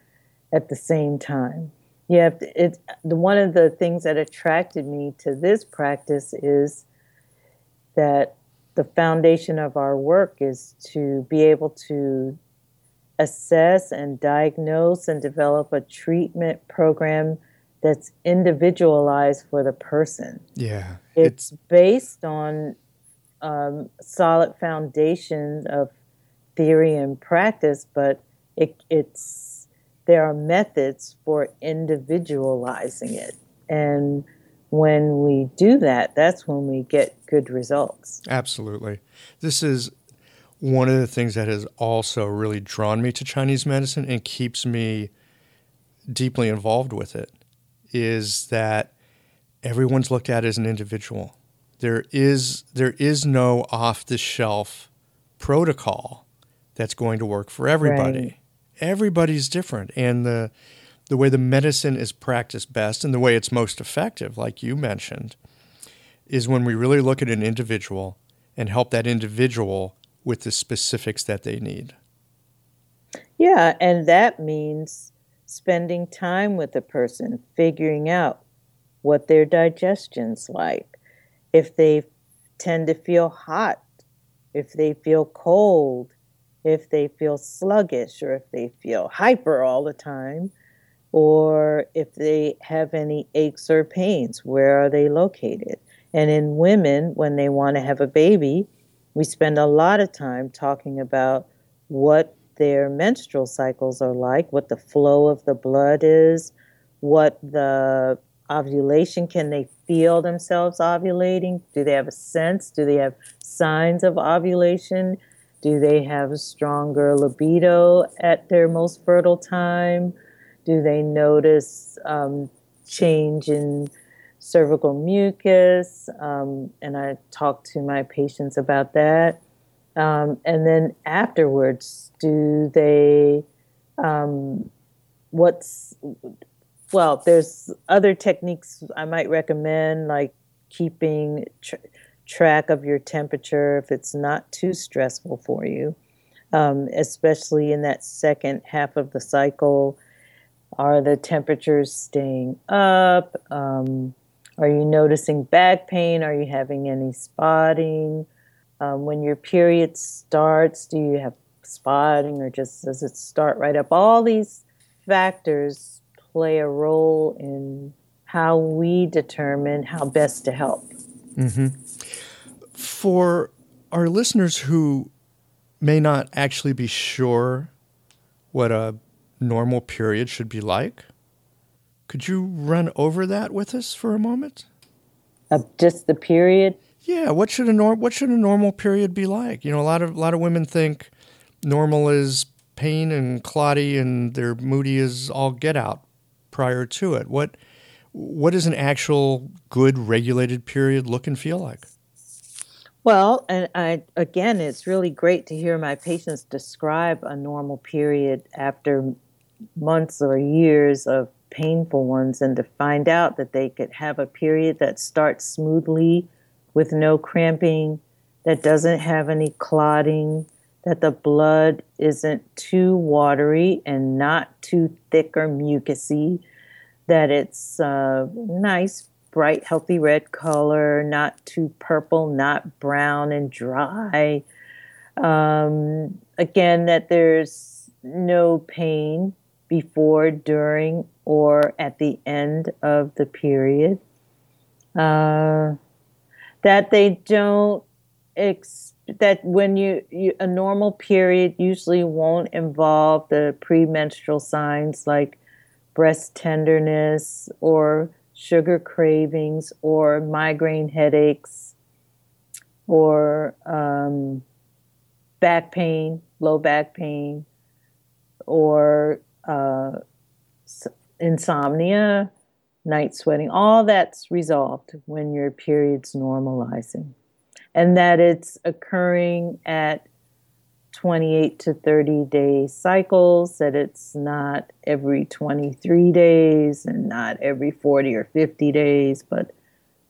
at the same time. To, it, the, one of the things that attracted me to this practice is that the foundation of our work is to be able to assess and diagnose and develop a treatment program that's individualized for the person. Yeah. It's, it's based on um, solid foundation of theory and practice, but it, it's there are methods for individualizing it. And when we do that, that's when we get good results. Absolutely. This is one of the things that has also really drawn me to Chinese medicine and keeps me deeply involved with it is that everyone's looked at as an individual. There is there is no off the shelf protocol that's going to work for everybody. Right. Everybody's different and the the way the medicine is practiced best and the way it's most effective, like you mentioned, is when we really look at an individual and help that individual with the specifics that they need. Yeah, and that means spending time with the person, figuring out what their digestion's like, if they tend to feel hot, if they feel cold, if they feel sluggish, or if they feel hyper all the time, or if they have any aches or pains, where are they located? And in women, when they want to have a baby, we spend a lot of time talking about what their menstrual cycles are like, what the flow of the blood is, what the ovulation can they feel themselves ovulating? Do they have a sense? Do they have signs of ovulation? Do they have a stronger libido at their most fertile time? Do they notice um, change in cervical mucus? Um, and I talk to my patients about that. Um, and then afterwards, do they, um, what's, well, there's other techniques I might recommend, like keeping tr- track of your temperature if it's not too stressful for you, um, especially in that second half of the cycle. Are the temperatures staying up? Um, are you noticing back pain? Are you having any spotting? Um, when your period starts, do you have spotting or just does it start right up? All these factors play a role in how we determine how best to help. Mm-hmm. For our listeners who may not actually be sure what a normal period should be like, could you run over that with us for a moment? Uh, just the period? Yeah. What should a norm? What should a normal period be like? You know, a lot of a lot of women think normal is pain and clotty, and they're moody as all get out prior to it. What what does an actual good regulated period look and feel like? Well, and I, again, it's really great to hear my patients describe a normal period after months or years of painful ones and to find out that they could have a period that starts smoothly with no cramping, that doesn't have any clotting, that the blood isn't too watery and not too thick or mucousy, that it's a nice, bright, healthy red color, not too purple, not brown and dry. Um, again, that there's no pain before, during, or at the end of the period. Uh, that they don't ex- that when you, you a normal period usually won't involve the premenstrual signs like breast tenderness or sugar cravings or migraine headaches or um, back pain, low back pain, or uh, insomnia, night sweating, all that's resolved when your period's normalizing. And that it's occurring at 28 to 30 day cycles, that it's not every 23 days and not every 40 or 50 days, but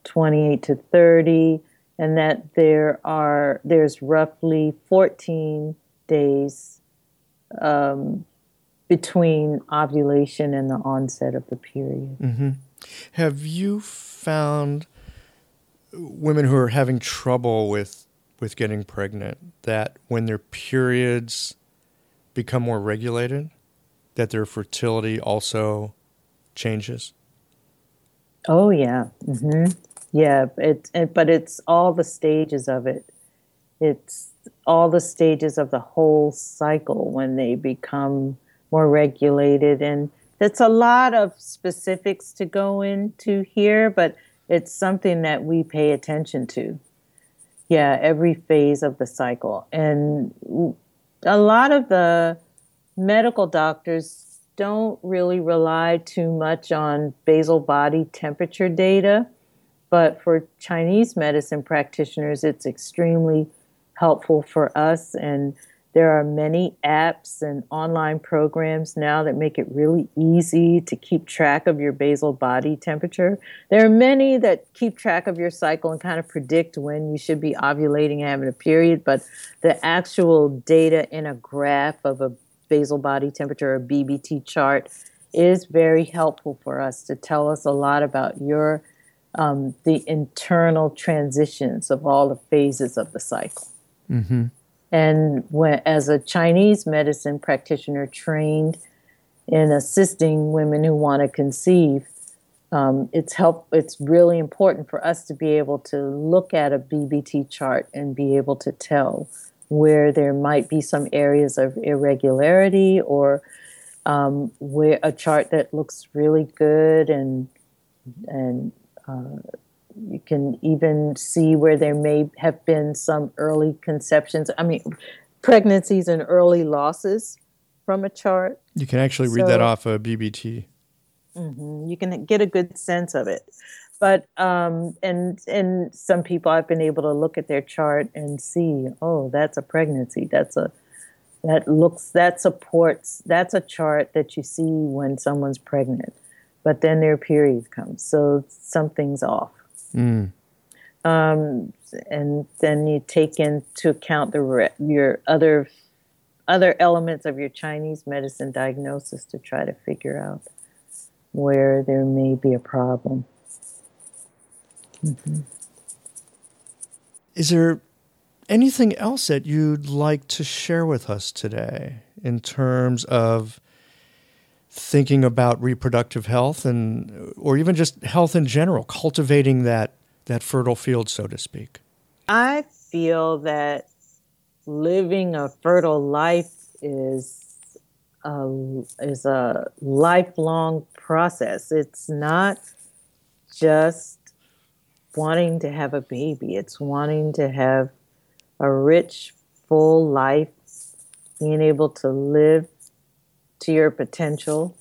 28 to 30, and that there are there's roughly 14 days um, between ovulation and the onset of the period. Mm-hmm. Have you found women who are having trouble with with getting pregnant that when their periods become more regulated, that their fertility also changes? Oh yeah, mm-hmm. yeah. It, it, but it's all the stages of it. It's all the stages of the whole cycle when they become more regulated. And it's a lot of specifics to go into here, but it's something that we pay attention to. Yeah, every phase of the cycle. And a lot of the medical doctors don't really rely too much on basal body temperature data, but for Chinese medicine practitioners, it's extremely helpful for us. And there are many apps and online programs now that make it really easy to keep track of your basal body temperature. There are many that keep track of your cycle and kind of predict when you should be ovulating and having a period, but the actual data in a graph of a basal body temperature or BBT chart is very helpful for us to tell us a lot about your um, the internal transitions of all the phases of the cycle. Mm-hmm. And when, as a Chinese medicine practitioner trained in assisting women who want to conceive, um, it's help. It's really important for us to be able to look at a BBT chart and be able to tell where there might be some areas of irregularity or um, where a chart that looks really good and and uh, you can even see where there may have been some early conceptions. I mean, pregnancies and early losses from a chart. You can actually read so, that off a BBT. Mm-hmm, you can get a good sense of it but um, and and some people I've been able to look at their chart and see, oh, that's a pregnancy. That's a that looks that supports that's a chart that you see when someone's pregnant, but then their period comes, so something's off. Mm. Um, and then you take into account the re- your other other elements of your Chinese medicine diagnosis to try to figure out where there may be a problem. Mm-hmm. Is there anything else that you'd like to share with us today in terms of thinking about reproductive health and or even just health in general, cultivating that that fertile field, so to speak? I feel that living a fertile life is a, is a lifelong process. It's not just wanting to have a baby. It's wanting to have a rich, full life, being able to live to your potential,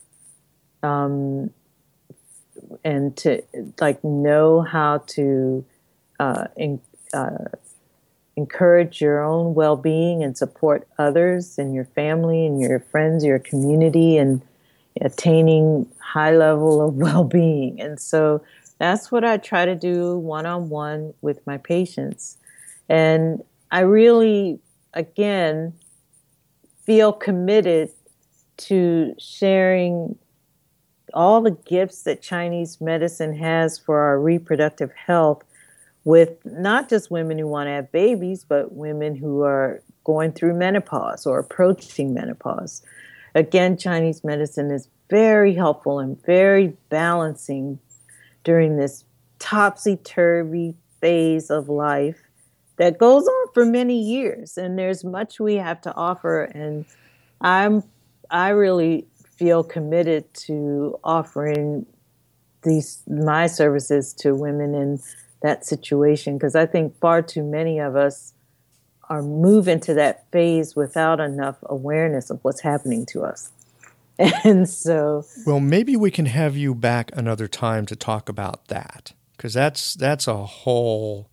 um, and to like know how to uh, in, uh, encourage your own well-being and support others and your family and your friends, your community, and attaining high level of well-being. And so that's what I try to do one on one with my patients. And I really, again, feel committed to sharing all the gifts that Chinese medicine has for our reproductive health with not just women who want to have babies, but women who are going through menopause or approaching menopause. Again, Chinese medicine is very helpful and very balancing during this topsy turvy phase of life that goes on for many years and there's much we have to offer and i'm i really feel committed to offering these my services to women in that situation because i think far too many of us are moving to that phase without enough awareness of what's happening to us And so, well, maybe we can have you back another time to talk about that because that's that's a whole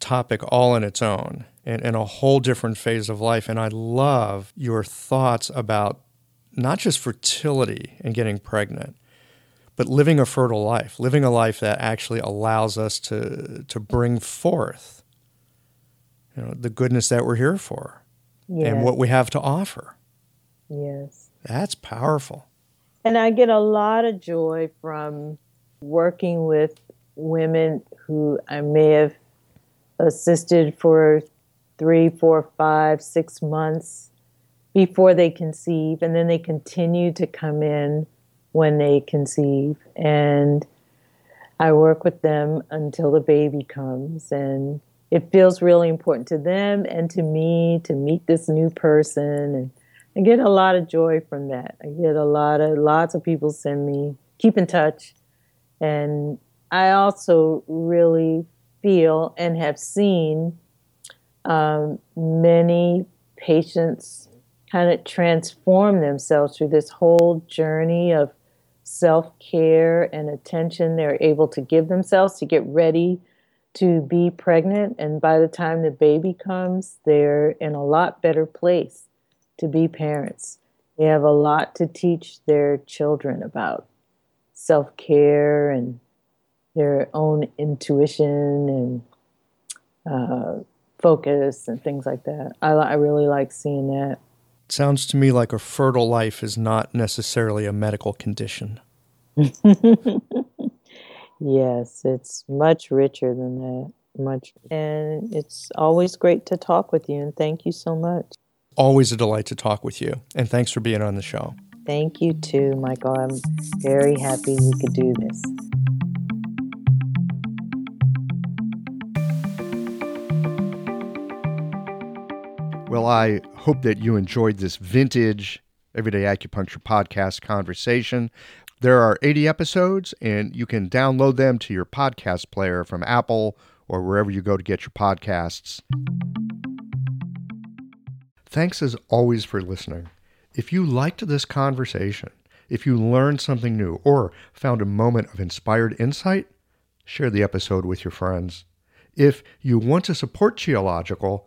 topic all in its own and, and a whole different phase of life. And I love your thoughts about not just fertility and getting pregnant, but living a fertile life, living a life that actually allows us to to bring forth you know, the goodness that we're here for yes. and what we have to offer. Yes. That's powerful. And I get a lot of joy from working with women who I may have assisted for three, four, five, six months before they conceive, and then they continue to come in when they conceive. And I work with them until the baby comes. And it feels really important to them and to me to meet this new person and I get a lot of joy from that. I get a lot of lots of people send me keep in touch, and I also really feel and have seen um, many patients kind of transform themselves through this whole journey of self care and attention they're able to give themselves to get ready to be pregnant. And by the time the baby comes, they're in a lot better place to be parents. They have a lot to teach their children about self care and their own intuition and uh, focus and things like that. I, I really like seeing that. Sounds to me like a fertile life is not necessarily a medical condition. yes, it's much richer than that. Much. And it's always great to talk with you. And thank you so much. Always a delight to talk with you. And thanks for being on the show. Thank you too, Michael. I'm very happy we could do this. Well, I hope that you enjoyed this vintage Everyday Acupuncture podcast conversation. There are 80 episodes, and you can download them to your podcast player from Apple or wherever you go to get your podcasts. Thanks as always for listening. If you liked this conversation, if you learned something new or found a moment of inspired insight, share the episode with your friends. If you want to support Qiological,